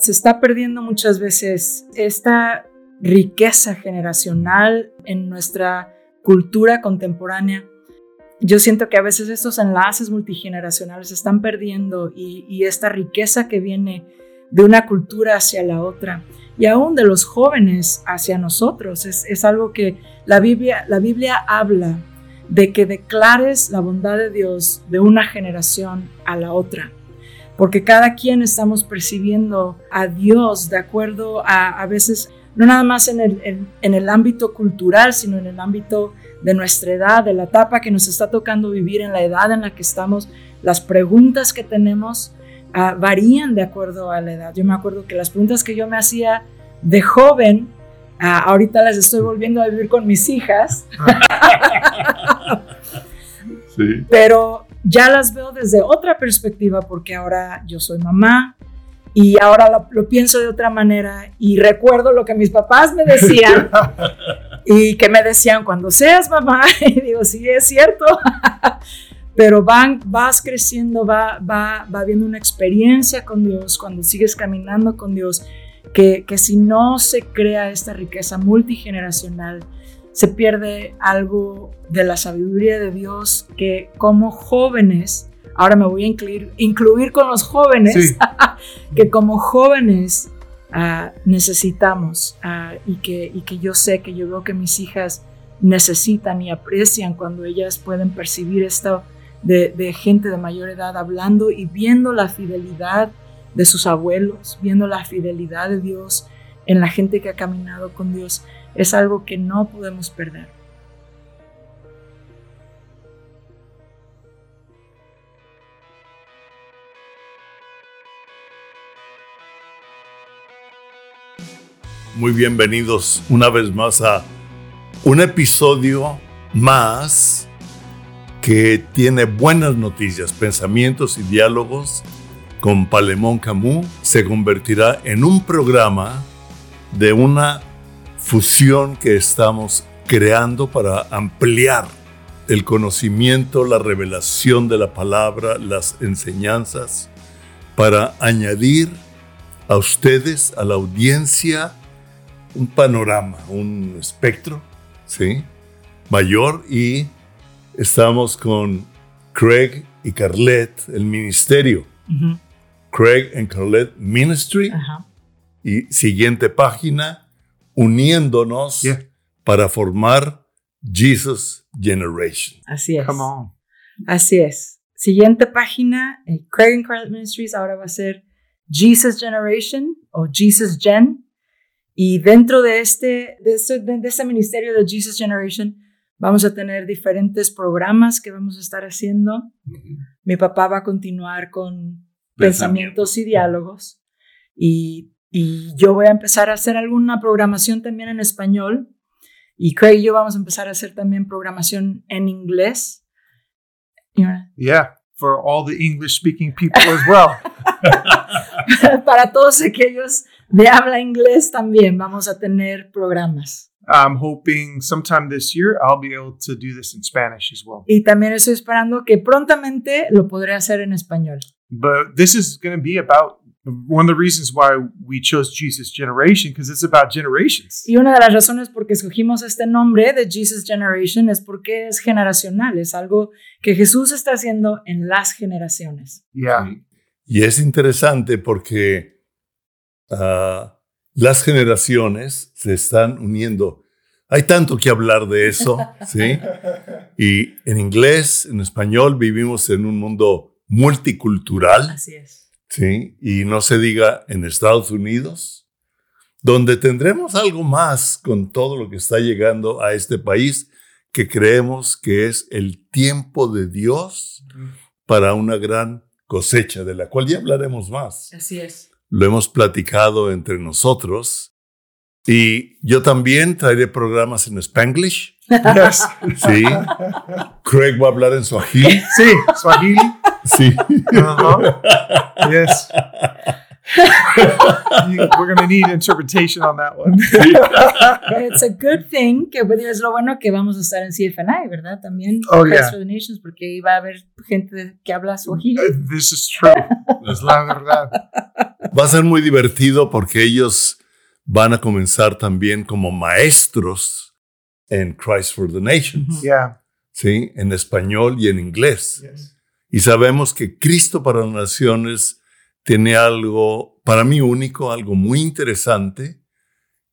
se está perdiendo muchas veces esta riqueza generacional en nuestra cultura contemporánea. Yo siento que a veces estos enlaces multigeneracionales se están perdiendo y, esta riqueza que viene de una cultura hacia la otra y aún de los jóvenes hacia nosotros es, es algo que la Biblia, la Biblia habla de que declares la bondad de Dios de una generación a la otra porque cada quien estamos percibiendo a Dios de acuerdo a a veces, no nada más en el, en, el ámbito cultural, sino en el ámbito de nuestra edad, de la etapa que nos está tocando vivir, en la edad en la que estamos, las preguntas que tenemos ah, varían de acuerdo a la edad. Yo me acuerdo que las preguntas que yo me hacía de joven, ah, ahorita las estoy volviendo a vivir con mis hijas. sí. Pero ya las veo desde otra perspectiva porque ahora yo soy mamá y ahora lo, pienso de otra manera y recuerdo lo que mis papás me decían y que me decían cuando seas mamá. Y digo sí es cierto pero van, vas creciendo va, va, va viendo una experiencia con Dios cuando sigues caminando con Dios que, que si no se crea esta riqueza multigeneracional se pierde algo de la sabiduría de Dios que como jóvenes, ahora me voy a incluir, incluir con los jóvenes, que como jóvenes ah, necesitamos ah, y, que, y que yo sé que yo veo que mis hijas necesitan y aprecian cuando ellas pueden percibir esto de, de gente de mayor edad hablando y viendo la fidelidad de sus abuelos, viendo la fidelidad de Dios en la gente que ha caminado con Dios es algo que no podemos perder. Muy bienvenidos una vez más a un episodio más que tiene buenas noticias, pensamientos y diálogos con Palemón Camus. Se convertirá en un programa de una fusión que estamos creando para ampliar el conocimiento, la revelación de la palabra, las enseñanzas, para añadir a ustedes, a la audiencia, un panorama, un espectro, ¿sí? Mayor y estamos con Craig y Carlet, el ministerio. Craig and Carlet Ministry. Y siguiente página, uniéndonos para formar Jesus Generation. Así es. Come on. Así es. Siguiente página, eh, Craig and Carlet Ministries ahora va a ser Jesus Generation o Jesus Gen. Y dentro de este, de este, de este ministerio de Jesus Generation, vamos a tener diferentes programas que vamos a estar haciendo. Mi papá va a continuar con pensamientos y diálogos. Y y yo voy a empezar a hacer alguna programación también en español. Y Craig y yo vamos a empezar a hacer también programación en inglés. Yeah, for all the English speaking people as well. Para todos aquellos de habla inglés también vamos a tener programas. I'm hoping sometime this year I'll be able to do this in Spanish as well. Y también estoy esperando que prontamente lo podré hacer en español. But this is going to be about one of the reasons why we chose Jesus Generation because it's about generations. Y una de las razones por que escogimos este nombre de Jesus Generation es porque es generacional, es algo que Jesús está haciendo en las generaciones. Yeah. Y es interesante porque uh, las generaciones se están uniendo. Hay tanto que hablar de eso, ¿sí? Y en inglés, en español, vivimos en un mundo multicultural. Así es ¿sí? Y no se diga en Estados Unidos, donde tendremos algo más con todo lo que está llegando a este país, que creemos que es el tiempo de Dios para una gran cosecha, de la cual ya hablaremos más. Así es. Lo hemos platicado entre nosotros. Y yo también traeré programas en Spanglish. Sí. Craig va a hablar en Swahili. Sí, Swahili. Sí. Uh-huh. Yes. We're going to need interpretation on that one. It's a good thing que es lo bueno que vamos a estar en CFNI, ¿verdad? También oh, yeah. for the Nations, porque va a haber gente que habla swahili. Uh, this is true. es la verdad. va a ser muy divertido porque ellos van a comenzar también como maestros en Christ for the Nations. Yeah. ¿sí? En español y en inglés. Yes. Y sabemos que Cristo para las Naciones tiene algo, para mí único, algo muy interesante.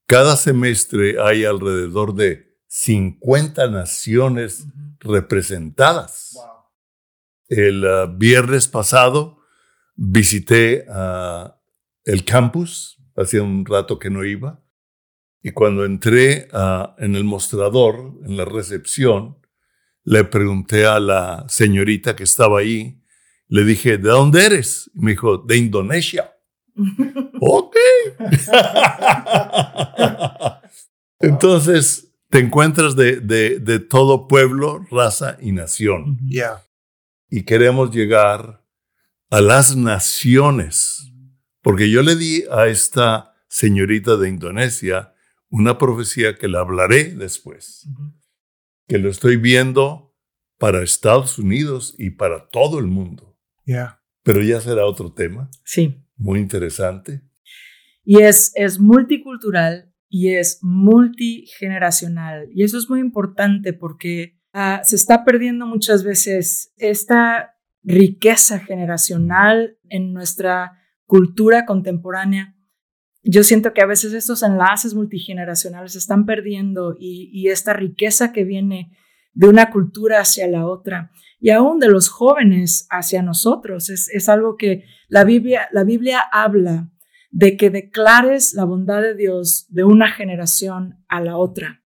Cada semestre hay alrededor de 50 naciones representadas. Wow. El uh, viernes pasado visité uh, el campus, hacía un rato que no iba, y cuando entré uh, en el mostrador, en la recepción, le pregunté a la señorita que estaba ahí, le dije, ¿de dónde eres? Y me dijo, de Indonesia. ok. Entonces, te encuentras de, de, de, todo pueblo, raza y nación. Yeah. Y queremos llegar a las naciones. Porque yo le di a esta señorita de Indonesia una profecía que le hablaré después. Que lo estoy viendo para Estados Unidos y para todo el mundo. Yeah. Pero ya será otro tema. Sí. Muy interesante. Y es, es multicultural y es multigeneracional. Y eso es muy importante porque uh, se está perdiendo muchas veces esta riqueza generacional en nuestra cultura contemporánea. Yo siento que a veces estos enlaces multigeneracionales se están perdiendo y, y esta riqueza que viene de una cultura hacia la otra y aún de los jóvenes hacia nosotros. Es, es algo que la Biblia, la Biblia habla de que declares la bondad de Dios de una generación a la otra,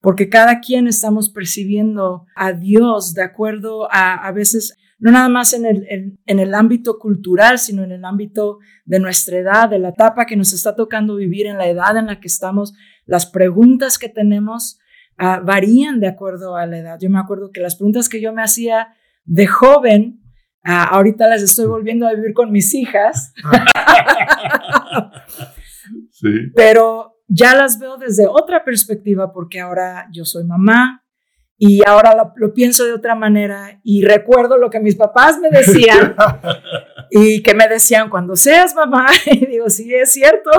porque cada quien estamos percibiendo a Dios de acuerdo a a veces, no nada más en el, en, en el ámbito cultural, sino en el ámbito de nuestra edad, de la etapa que nos está tocando vivir, en la edad en la que estamos, las preguntas que tenemos uh, varían de acuerdo a la edad. Yo me acuerdo que las preguntas que yo me hacía de joven, uh, ahorita las estoy volviendo a vivir con mis hijas. sí. Pero ya las veo desde otra perspectiva porque ahora yo soy mamá y ahora lo, lo, pienso de otra manera y recuerdo lo que mis papás me decían y que me decían cuando seas mamá y digo sí es cierto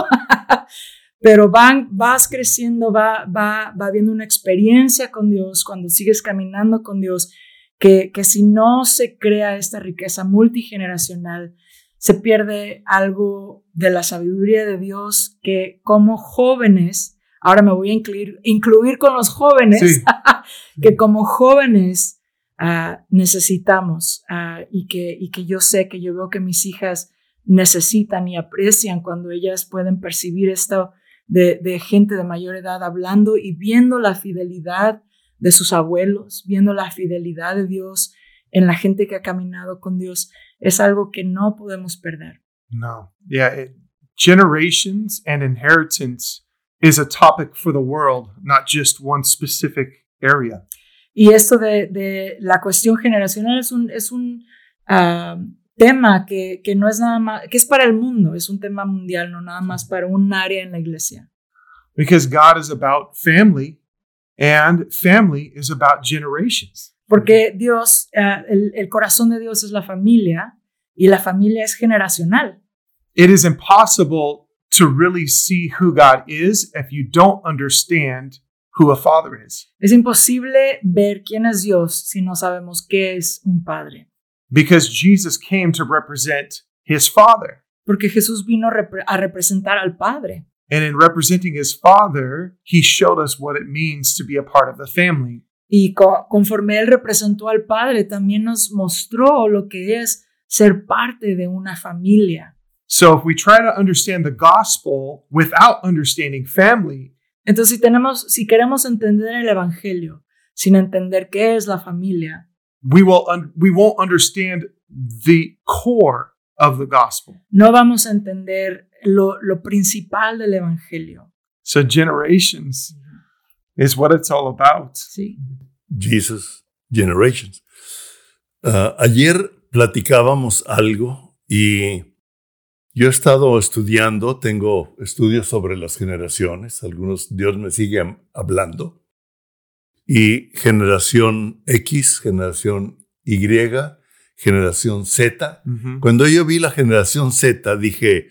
pero van, vas creciendo va, va, va viendo una experiencia con Dios cuando sigues caminando con Dios que, que si no se crea esta riqueza multigeneracional se pierde algo de la sabiduría de Dios que como jóvenes, ahora me voy a incluir, incluir con los jóvenes, sí. que como jóvenes uh, necesitamos uh, y, que, y que yo sé que yo veo que mis hijas necesitan y aprecian cuando ellas pueden percibir esto de, de gente de mayor edad hablando y viendo la fidelidad de sus abuelos, viendo la fidelidad de Dios en la gente que ha caminado con Dios es algo que no podemos perder. No. Yeah. It, generations and inheritance is a topic for the world, not just one specific area. Y esto de, de la cuestión generacional es un, es un uh, tema que, que no es nada más, que es para el mundo, es un tema mundial, no nada más para un área en la iglesia. Because God is about family and family is about generations. Porque Dios, uh, el, el, corazón de Dios es la familia y la familia es generacional. It is impossible to really see who God is if you don't understand who a father is. Es imposible ver quién es Dios si no sabemos qué es un padre. Because Jesus came to represent his father. Porque Jesús vino repre a representar al padre. And in representing his father, he showed us what it means to be a part of the family. Y co conforme él representó al Padre, también nos mostró lo que es ser parte de una familia. So if we try to understand the gospel without understanding family, entonces si tenemos si queremos entender el evangelio sin entender qué es la familia, we will we won't understand the core of the gospel. No vamos a entender lo, lo principal del evangelio. So generations is what it's all about. Sí. Jesus Generations. Uh, ayer platicábamos algo y yo he estado estudiando, tengo estudios sobre las generaciones, algunos Dios me sigue hablando, y generación X, generación Y, generación Z. Uh -huh. Cuando yo vi la generación Z, dije,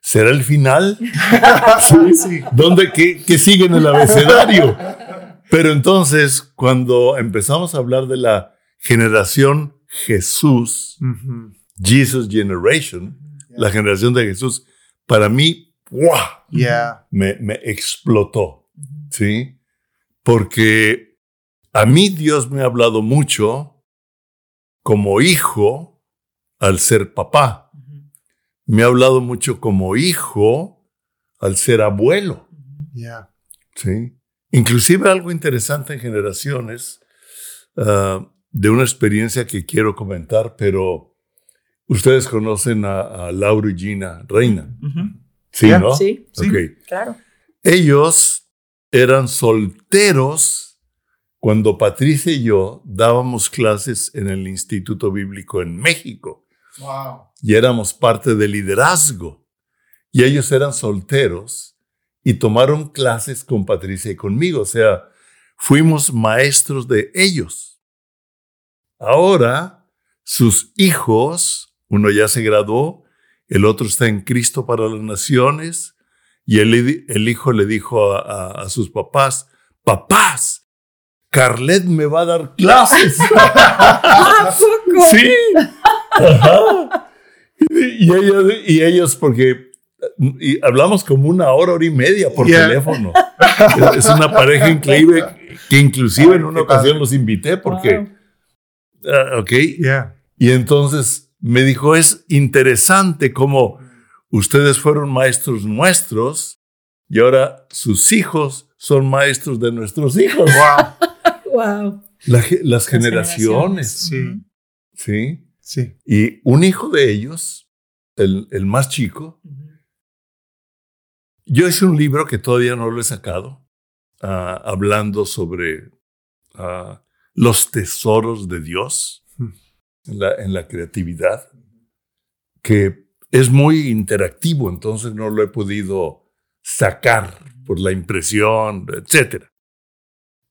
¿será el final? sí, ¿Dónde, qué, qué sigue en el abecedario? Pero entonces, cuando empezamos a hablar de la generación Jesús, Jesus Generation, la generación de Jesús, para mí, ¡wow! Me, me explotó, ¿sí? Porque a mí Dios me ha hablado mucho como hijo al ser papá. Me ha hablado mucho como hijo al ser abuelo. ¿Sí? Inclusive algo interesante en generaciones, ah, de una experiencia que quiero comentar, pero ustedes conocen a, Laura y Gina Reina. Sí, ¿no? Sí, claro. Ellos eran solteros cuando Patricia y yo dábamos clases en el Instituto Bíblico en México. Wow. Y éramos parte del liderazgo. Y ellos eran solteros y tomaron clases con Patricia y conmigo. O sea, fuimos maestros de ellos. Ahora, sus hijos, uno ya se graduó, el otro está en Cristo para las naciones, y el, el hijo le dijo a, sus papás, papás, Carlet me va a dar clases. sí. Y, ellos, y ellos, porque y hablamos como una hora, hora y media por teléfono. es una pareja increíble que inclusive en una ocasión los invité porque, ah, ok, y entonces me dijo, es interesante cómo ustedes fueron maestros nuestros y ahora sus hijos son maestros de nuestros hijos. Wow. wow. las, generaciones. Sí. Sí. Sí. Y un hijo de ellos, el, el más chico, yo hice un libro que todavía no lo he sacado, ah, hablando sobre ah, los tesoros de Dios. En la, en la, creatividad, que es muy interactivo, entonces no lo he podido sacar por la impresión, etc.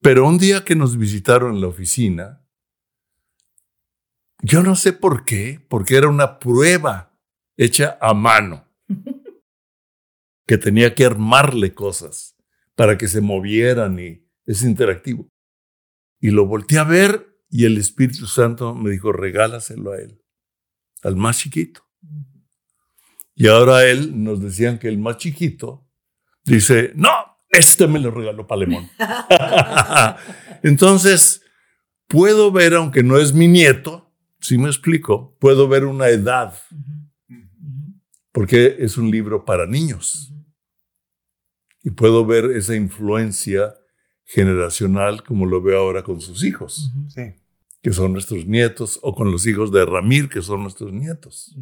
Pero un día que nos visitaron en la oficina, yo no sé por qué, porque era una prueba hecha a mano que tenía que armarle cosas para que se movieran y es interactivo. Y lo volteé a ver y el Espíritu Santo me dijo, regálaselo a él, al más chiquito. Y ahora él nos decían que el más chiquito dice, no, este me lo regaló Palemón. Entonces, puedo ver, aunque no es mi nieto, si me explico, puedo ver una edad, porque es un libro para niños y puedo ver esa influencia generacional como lo veo ahora con sus hijos, que son nuestros nietos, o con los hijos de Ramir, que son nuestros nietos.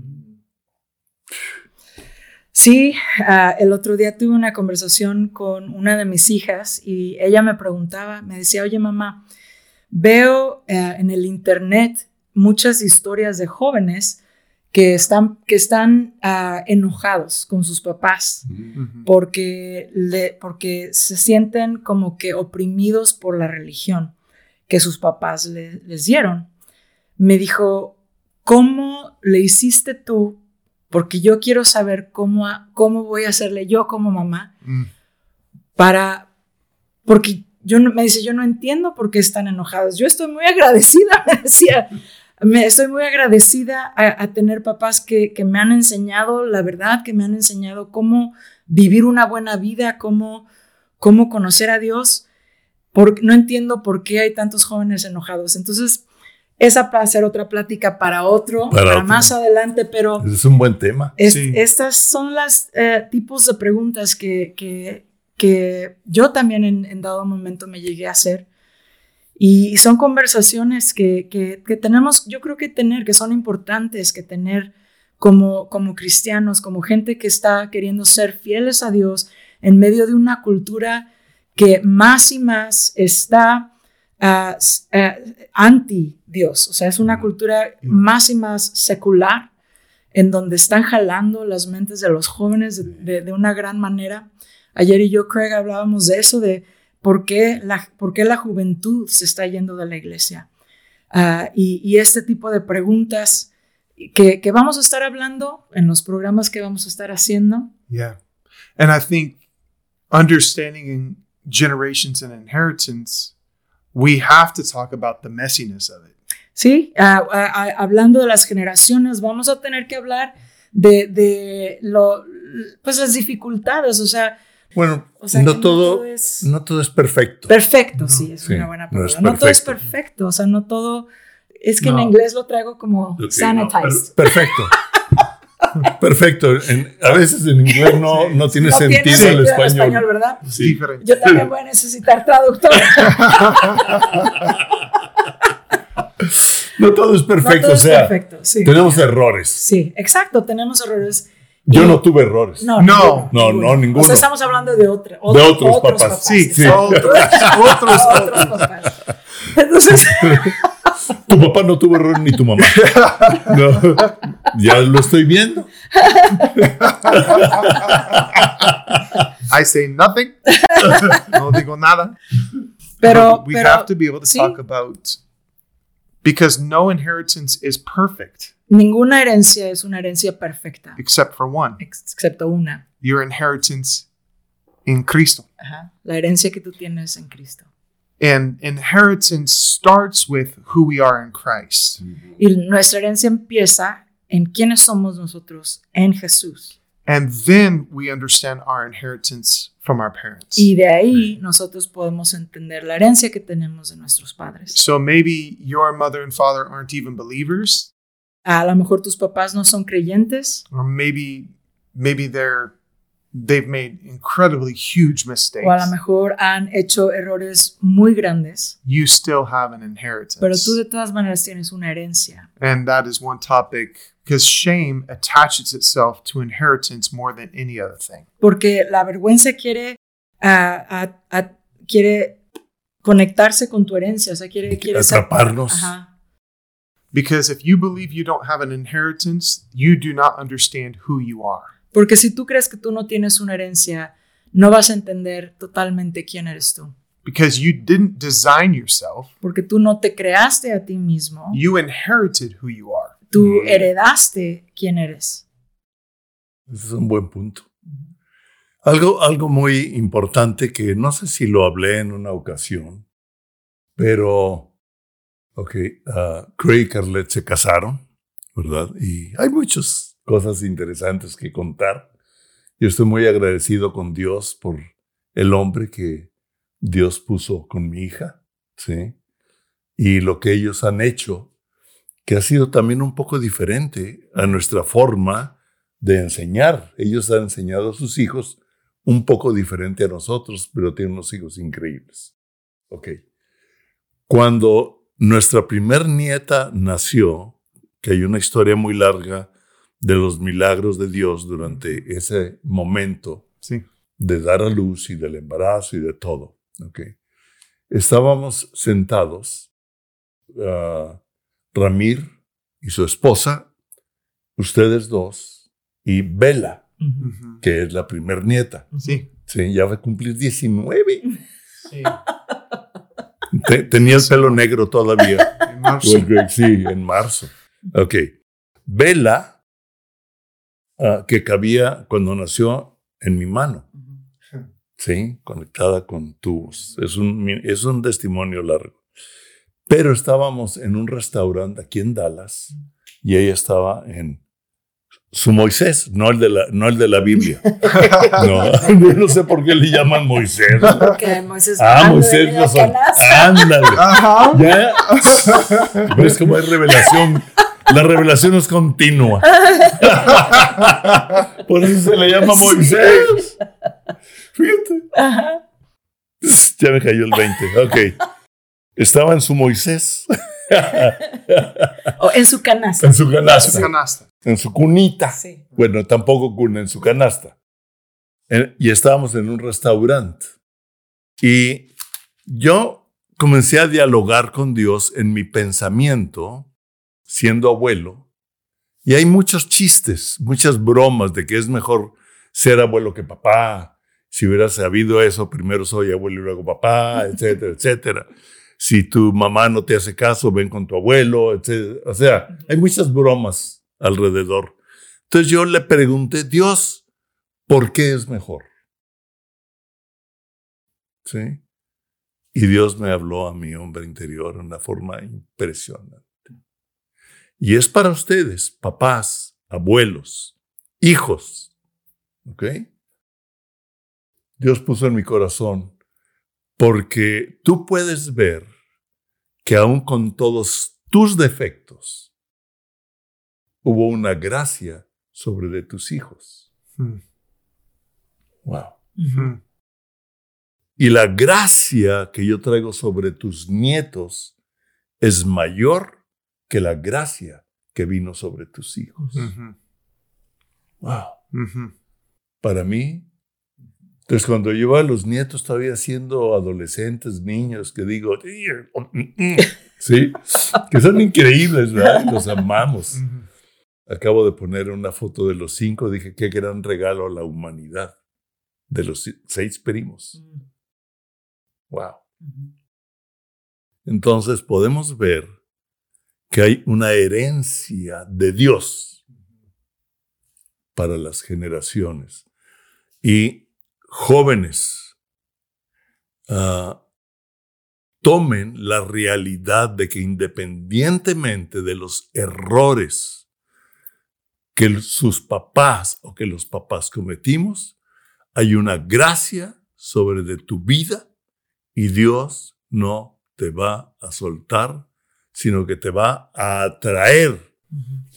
Sí, ah, el otro día tuve una conversación con una de mis hijas y ella me preguntaba, me decía, oye mamá, veo eh, en el internet muchas historias de jóvenes que están, que están ah, enojados con sus papás porque, le, porque se sienten como que oprimidos por la religión que sus papás les dieron. Me dijo, ¿cómo le hiciste tú? Porque yo quiero saber cómo, cómo voy a hacerle yo como mamá mm. para, porque yo me dice, yo no entiendo por qué están enojados. Yo estoy muy agradecida, me decía, me estoy muy agradecida a, tener papás que, me han enseñado la verdad, que me han enseñado cómo vivir una buena vida, cómo, cómo conocer a Dios. no entiendo por qué hay tantos jóvenes enojados. Entonces, esa para hacer otra plática para otro, para, más adelante, pero... Es un buen tema. Estas son las eh, tipos de preguntas que, que, que yo también en, en, dado momento me llegué a hacer y son conversaciones que, que, tenemos, yo creo que tener, que son importantes, que tener como, como cristianos, como gente que está queriendo ser fieles a Dios en medio de una cultura que más y más está ah, ah, anti Dios. O sea, es una cultura más y más secular en donde están jalando las mentes de los jóvenes de, de una gran manera. Ayer y yo, Craig, hablábamos de eso, de ¿Por qué la, por la juventud se está yendo de la iglesia? Ah, y, este tipo de preguntas que, que vamos a estar hablando en los programas que vamos a estar haciendo. Yeah. And I think understanding generations and inheritance, we have to talk about the messiness of it. Sí, ah, ah, hablando de las generaciones, vamos a tener que hablar de, de lo, pues las dificultades, o sea, Bueno, O sea, no, no todo, es- no todo es perfecto. perfecto, sí, es Sí, una buena no palabra. es No, todo es perfecto. o sea, no todo, es que en No. inglés lo traigo como no, sanitized. per- perfecto. Perfecto. En- a veces en inglés no, no tiene No sentido tiene el sentido español. ¿verdad? Sí. Yo también voy a necesitar traductor. No todo es No perfecto. todo o es sea, perfecto, sí. tenemos errores. Sí, exacto, tenemos errores. Yo Y- no tuve errores. No, No, no, no, ninguno. O sea, estamos hablando de, otra, De otros papás. Sí, sí. Otros, otros, Otros papás. Entonces, Tu papá no tuvo error ni tu mamá. No, ya lo estoy viendo. I say nothing. no digo nada. pero, But we pero have to be able to sí. talk about because no inheritance is perfect ninguna herencia es una herencia perfecta, except for one. ex- excepto una. Your inheritance in Cristo. Ajá, La herencia que tú tienes en Cristo. And inheritance starts with who we are in Christ. Y nuestra herencia empieza en quiénes somos nosotros en Jesús. And then we understand our inheritance from our parents. Y de ahí nosotros podemos entender la herencia que tenemos de nuestros padres. So maybe your mother and father aren't even believers, A lo mejor tus papás no son creyentes, or maybe maybe they're they've made incredibly huge mistakes. o a lo mejor han hecho errores muy grandes, You still have an inheritance. pero tú de todas maneras tienes una herencia. And that is one topic because shame attaches itself to inheritance more than any other thing. Porque la vergüenza quiere, ah, ah, ah, quiere conectarse con tu herencia, o sea, quiere, quiere Atraparnos. Ajá. Because if you believe you don't have an inheritance, you do not understand who you are. Porque si tú crees que tú no tienes una herencia, no vas a entender totalmente quién eres tú. Because you didn't design yourself, Porque tú no te creaste a ti mismo, you inherited who you are. tú Mm. heredaste quién eres. Ese es un buen punto. Algo, algo muy importante que no sé si lo hablé en una ocasión, pero, ok, ah, Craig y Carlet se casaron, ¿verdad? Y hay muchas cosas interesantes que contar. Yo estoy muy agradecido con Dios por el hombre que Dios puso con mi hija, ¿sí? Y lo que ellos han hecho, que ha sido también un poco diferente a nuestra forma de enseñar. Ellos han enseñado a sus hijos un poco diferente a nosotros, pero tienen unos hijos increíbles. Ok. Cuando nuestra primer nieta nació, que hay una historia muy larga de los milagros de Dios durante ese momento Sí. de dar a luz y del embarazo y de todo. ok. Estábamos sentados, ah, Ramir y su esposa, ustedes dos, y Bella, que es la primer nieta. Sí. Sí, ya va a cumplir 19. Sí. Te- tenía el pelo negro todavía. En marzo. El Greg, sí, en marzo. Ok. Bella, ah, que cabía cuando nació en mi mano. Sí, conectada con tubos. Es un, es un testimonio largo. Pero estábamos en un restaurante aquí en Dallas y ella estaba en su Moisés, no el de la, no el de la Biblia. No, yo no sé por qué le llaman Moisés. Porque Moisés Ah, Moisés no la son. Ándale. Ajá. Ya. ¿Ves cómo hay revelación? La revelación es continua. Por eso se le llama Moisés. Fíjate. Ajá. Ya me cayó el 20. Ok. Estaba en su Moisés, O en su canasta. en su canasta, Canasta. en su cunita. Sí. Bueno, tampoco cuna, en su canasta. En- Y estábamos en un restaurante. Y yo comencé a dialogar con Dios en mi pensamiento, siendo abuelo. Y hay muchos chistes, muchas bromas de que es mejor ser abuelo que papá. Si hubieras sabido eso, primero soy abuelo y luego papá, etcétera, etcétera. Si tu mamá no te hace caso, ven con tu abuelo, etcétera. O sea, hay muchas bromas alrededor. Entonces yo le pregunté, Dios, ¿por qué es mejor? ¿Sí? Y Dios me habló a mi hombre interior de una forma impresionante. Y es para ustedes, papás, abuelos, hijos. ¿Ok? Dios puso en mi corazón, porque tú puedes ver que aún con todos tus defectos, hubo una gracia sobre de tus hijos. Hmm. Wow. Y la gracia que yo traigo sobre tus nietos es mayor que la gracia que vino sobre tus hijos. Wow. Para mí, entonces cuando yo a los nietos todavía siendo adolescentes, niños, que digo, sí, que son increíbles, ¿verdad? Los amamos. Acabo de poner una foto de los cinco, dije, qué gran regalo a la humanidad, de los seis primos. Wow. Entonces podemos ver que hay una herencia de Dios para las generaciones. Y jóvenes, ah, tomen la realidad de que independientemente de los errores que sus papás o que los papás cometimos, hay una gracia sobre de tu vida y Dios no te va a soltar, sino que te va a atraer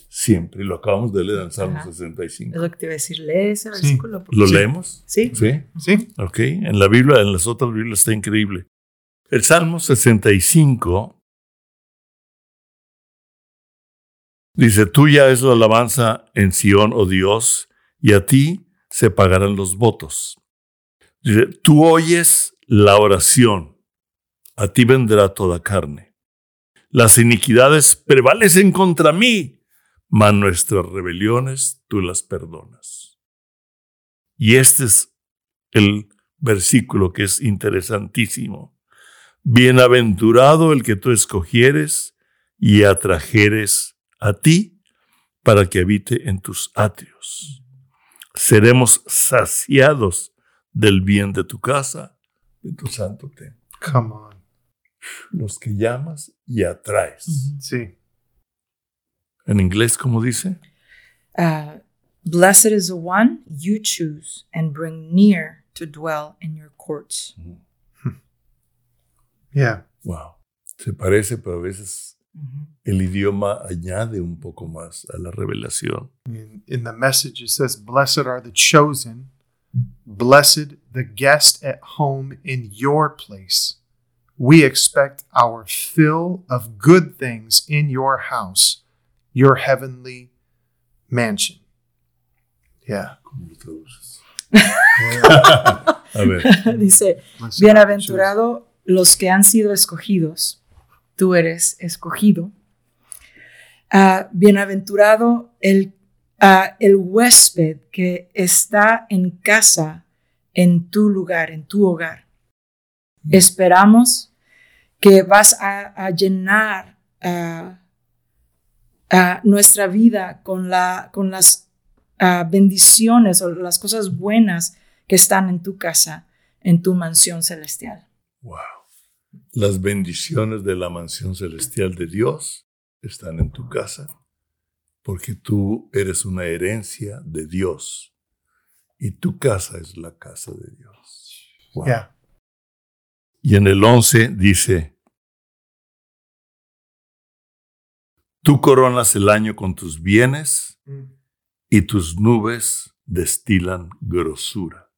siempre. Y lo acabamos de leer en Salmo Ajá. 65. Es lo que te iba a decir, lee ese Sí. versículo. ¿Lo Sí. leemos? Sí. Sí. Sí. Ok. En la Biblia, en las otras Biblias está increíble. El Salmo 65 dice, tuya es la alabanza en Sión, oh Dios, y a ti se pagarán los votos. Dice, tú oyes la oración, a ti vendrá toda carne. Las iniquidades prevalecen contra mí, mas nuestras rebeliones tú las perdonas. Y este es el versículo que es interesantísimo. Bienaventurado el que tú escogieres y atrajeres a ti para que habite en tus atrios. Seremos saciados del bien de tu casa, de tu santo templo. Come on. Los que llamas y atraes. Sí. En inglés, ¿cómo dice? Uh, Blessed is the one you choose and bring near to dwell in your courts. Yeah. Wow. Se parece, pero a veces el idioma añade un poco más a la revelación. In, in the message, it says, Blessed are the chosen, blessed the guest at home in your place. We expect our fill of good things in your house, your heavenly mansion. Yeah. A ver. Dice, bienaventurado los que han sido escogidos. Tú eres escogido. Ah, bienaventurado el, ah, el huésped que está en casa, en tu lugar, en tu hogar. Esperamos que vas a, a llenar nuestra vida con, la, con las bendiciones o las cosas buenas que están en tu casa, en tu mansión celestial. Wow. Las bendiciones de la mansión celestial de Dios están en tu casa porque tú eres una herencia de Dios y tu casa es la casa de Dios. Wow. Yeah. Y en el 11 dice, tú coronas el año con tus bienes y tus nubes destilan grosura.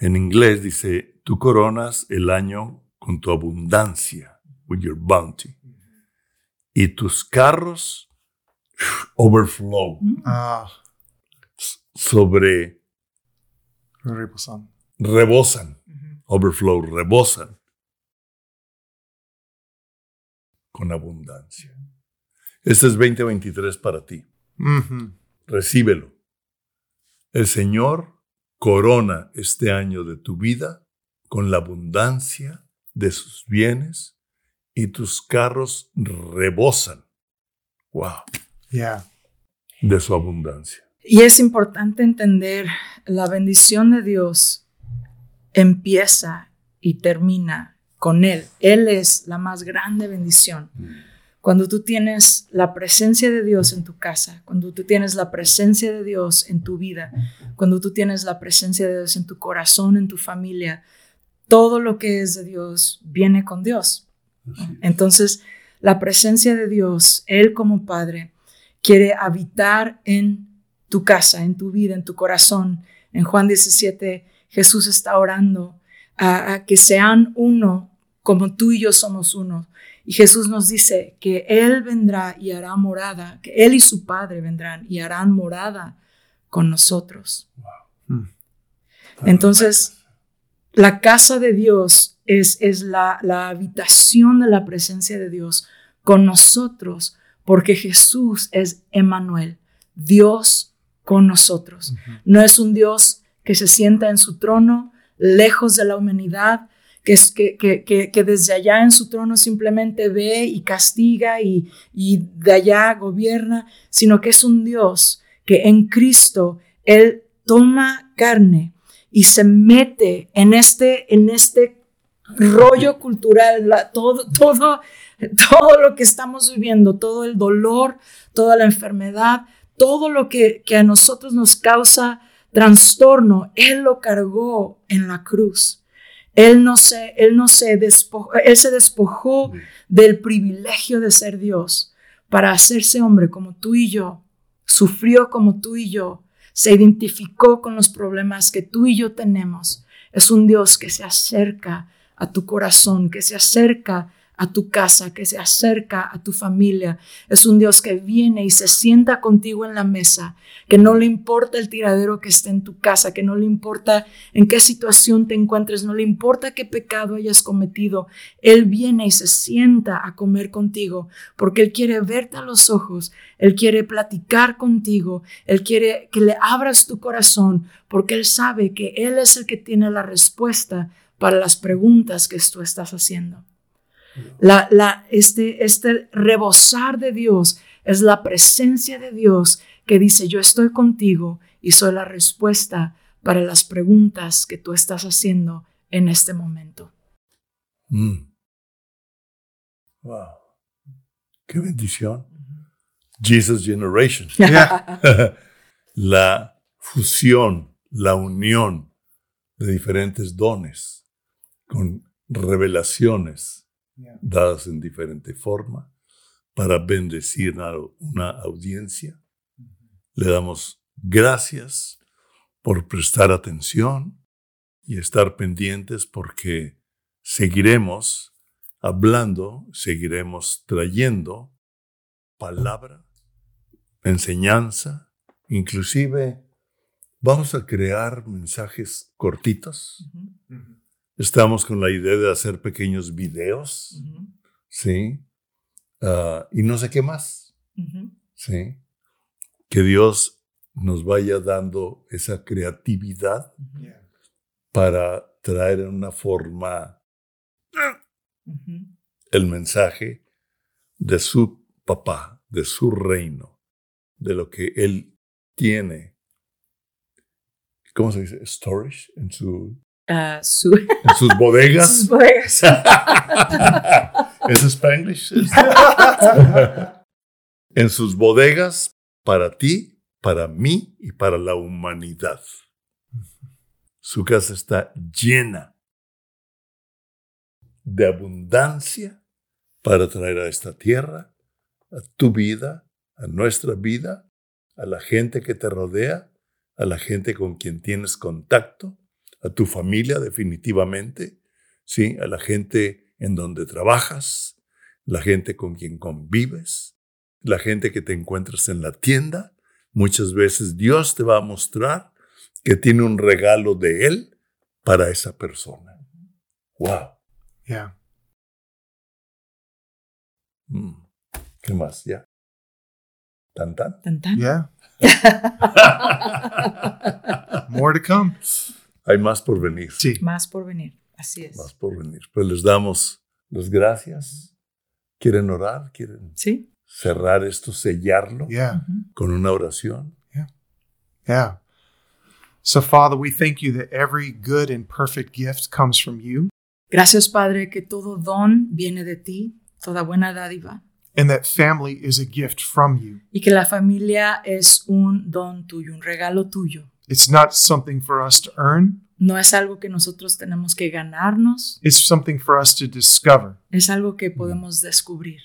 En inglés dice, tú coronas el año con tu abundancia, with your bounty, y tus carros overflow, Ah, sobre, rebosan. rebosan, overflow, rebosan con abundancia. Este es 2023 para ti. Recíbelo. El Señor corona este año de tu vida con la abundancia de sus bienes y tus carros rebosan. Wow. Yeah. de su abundancia. Y es importante entender, la bendición de Dios empieza y termina con Él. Él es la más grande bendición. Cuando tú tienes la presencia de Dios en tu casa, cuando tú tienes la presencia de Dios en tu vida, cuando tú tienes la presencia de Dios en tu corazón, en tu familia, todo lo que es de Dios viene con Dios. Entonces, la presencia de Dios, Él como Padre, quiere habitar en tu casa, en tu vida, en tu corazón. En Juan 17, Jesús está orando a, a que sean uno como tú y yo somos uno. Y Jesús nos dice que Él vendrá y hará morada, que Él y su Padre vendrán y harán morada con nosotros. Hmm. Entonces, la casa de Dios es, es la, la habitación de la presencia de Dios con nosotros, porque Jesús es Emmanuel, Dios con nosotros. No es un Dios que se sienta en su trono, lejos de la humanidad, que, es, que, que, que, desde allá en su trono simplemente ve y castiga y, y de allá gobierna, sino que es un Dios que en Cristo Él toma carne y se mete en este, en este rollo cultural, todo, todo, todo lo que estamos viviendo, todo el dolor, toda la enfermedad, todo lo que, que a nosotros nos causa trastorno, Él lo cargó en la cruz. Él no se, él no se despojó, él se despojó del privilegio de ser Dios para hacerse hombre como tú y yo, sufrió como tú y yo, se identificó con los problemas que tú y yo tenemos. Es un Dios que se acerca a tu corazón, que se acerca a tu casa, que se acerca a tu familia. Es un Dios que viene y se sienta contigo en la mesa, que no le importa el tiradero que esté en tu casa, que no le importa en qué situación te encuentres, no le importa qué pecado hayas cometido. Él viene y se sienta a comer contigo porque Él quiere verte a los ojos, Él quiere platicar contigo, Él quiere que le abras tu corazón porque Él sabe que Él es el que tiene la respuesta para las preguntas que tú estás haciendo. La, la, este, este rebosar de Dios es la presencia de Dios que dice, yo estoy contigo y soy la respuesta para las preguntas que tú estás haciendo en este momento. Mm. Wow. Qué bendición. Jesus Generation. Yeah. la fusión, la unión de diferentes dones con revelaciones Yeah. dadas en diferente forma para bendecir a una audiencia. Le damos gracias por prestar atención y estar pendientes porque seguiremos hablando, seguiremos trayendo palabra, enseñanza, inclusive vamos a crear mensajes cortitos. Estamos con la idea de hacer pequeños videos, ¿sí? Ah, y no sé qué más, ¿sí? Que Dios nos vaya dando esa creatividad para traer en una forma el mensaje de su papá, de su reino, de lo que él tiene. ¿Cómo se dice? Storage en, su, Su- en sus bodegas. sus bodegas. ¿Es Spanglish? en sus bodegas para ti, para mí y para la humanidad. Su casa está llena de abundancia para traer a esta tierra, a tu vida, a nuestra vida, a la gente que te rodea, a la gente con quien tienes contacto, a tu familia definitivamente, ¿sí? a la gente en donde trabajas, la gente con quien convives, la gente que te encuentras en la tienda. Muchas veces Dios te va a mostrar que tiene un regalo de Él para esa persona. ¡Wow! Yeah. Mm. ¿Qué más? ¿Ya? ¿Tan tan? Tan, tan. Yeah. More to come. Hay más por venir. Sí. Más por venir. Así es. Más por venir. Pues les damos las gracias. ¿Quieren orar? ¿Quieren? ¿Sí? cerrar esto, sellarlo Yeah. con una oración. Yeah. So, Father, we thank you that every good and perfect gift comes from you, Gracias, Padre, que todo don viene de ti, toda buena dádiva, and that family is a gift from you. y que la familia es un don tuyo, un regalo tuyo. It's not something for us to earn, No es algo que nosotros tenemos que ganarnos, it's something for us to discover. es algo que podemos descubrir.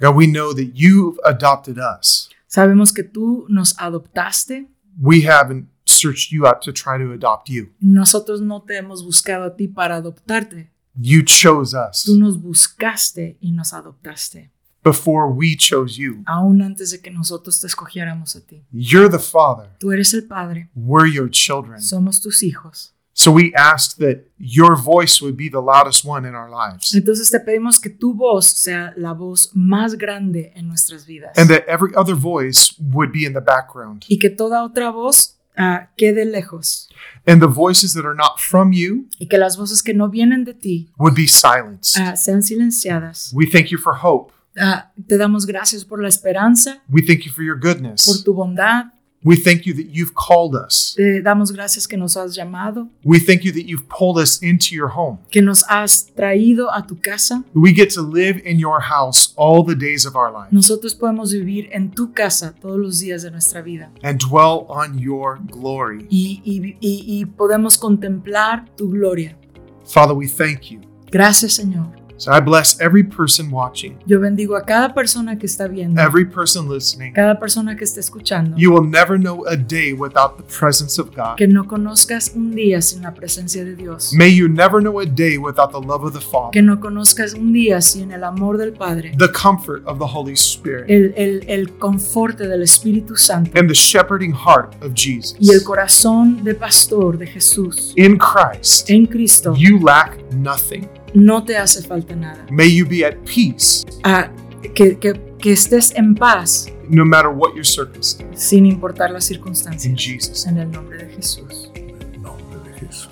God, we know that you've adopted us. Sabemos que tú nos adoptaste, We haven't searched you out to try to adopt you. nosotros no te hemos buscado a ti para adoptarte, You chose us tú nos buscaste y nos adoptaste, before we chose you. aún antes de que nosotros te escogiéramos a ti. You're the Father. Tú eres el Padre, We're your children. somos tus hijos. So we ask that your voice would be the loudest one in our lives Entonces te pedimos que tu voz sea la voz más grande en nuestras vidas and that every other voice would be in the background. y que toda otra voz ah, quede lejos And the voices that are not from you y que las voces que no vienen de ti would be silenced. ah, sean silenciadas. We thank you for hope. Ah, te damos gracias por la esperanza, We thank you for your por goodness. tu bondad. We thank you that you've called us. Te damos gracias que nos has llamado, We thank you that you've pulled us into your home. que nos has traído a tu casa. We get to live in your house all the days of our life Nosotros podemos vivir en tu casa todos los días de nuestra vida and dwell on your glory. y, y- y- y podemos contemplar tu gloria. Father, we thank you. Gracias Señor. So I bless every person watching, Yo bendigo a cada persona que está viendo, every person listening. cada persona que está escuchando. You will never know a day without the presence of God. Que no conozcas un día sin la presencia de Dios. May you never know a day without the love of the Father. Que no conozcas un día sin el amor del Padre, the comfort of the Holy Spirit, el, el, el conforte del Espíritu Santo and the shepherding heart of Jesus. y el corazón de pastor de Jesús. In Christ, En Cristo you lack nothing. No te hace falta nada. May you be at peace Ah, que, que, que estés en paz no matter what your circumstance. sin importar las In circunstancias. Jesus' En el nombre de Jesús. En el nombre de Jesús.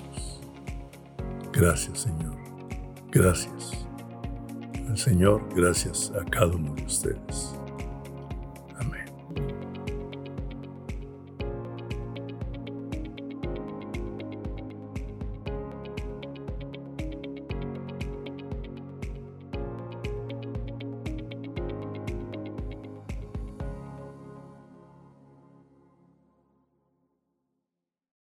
Gracias, Señor. Gracias. Señor, gracias a cada uno de ustedes.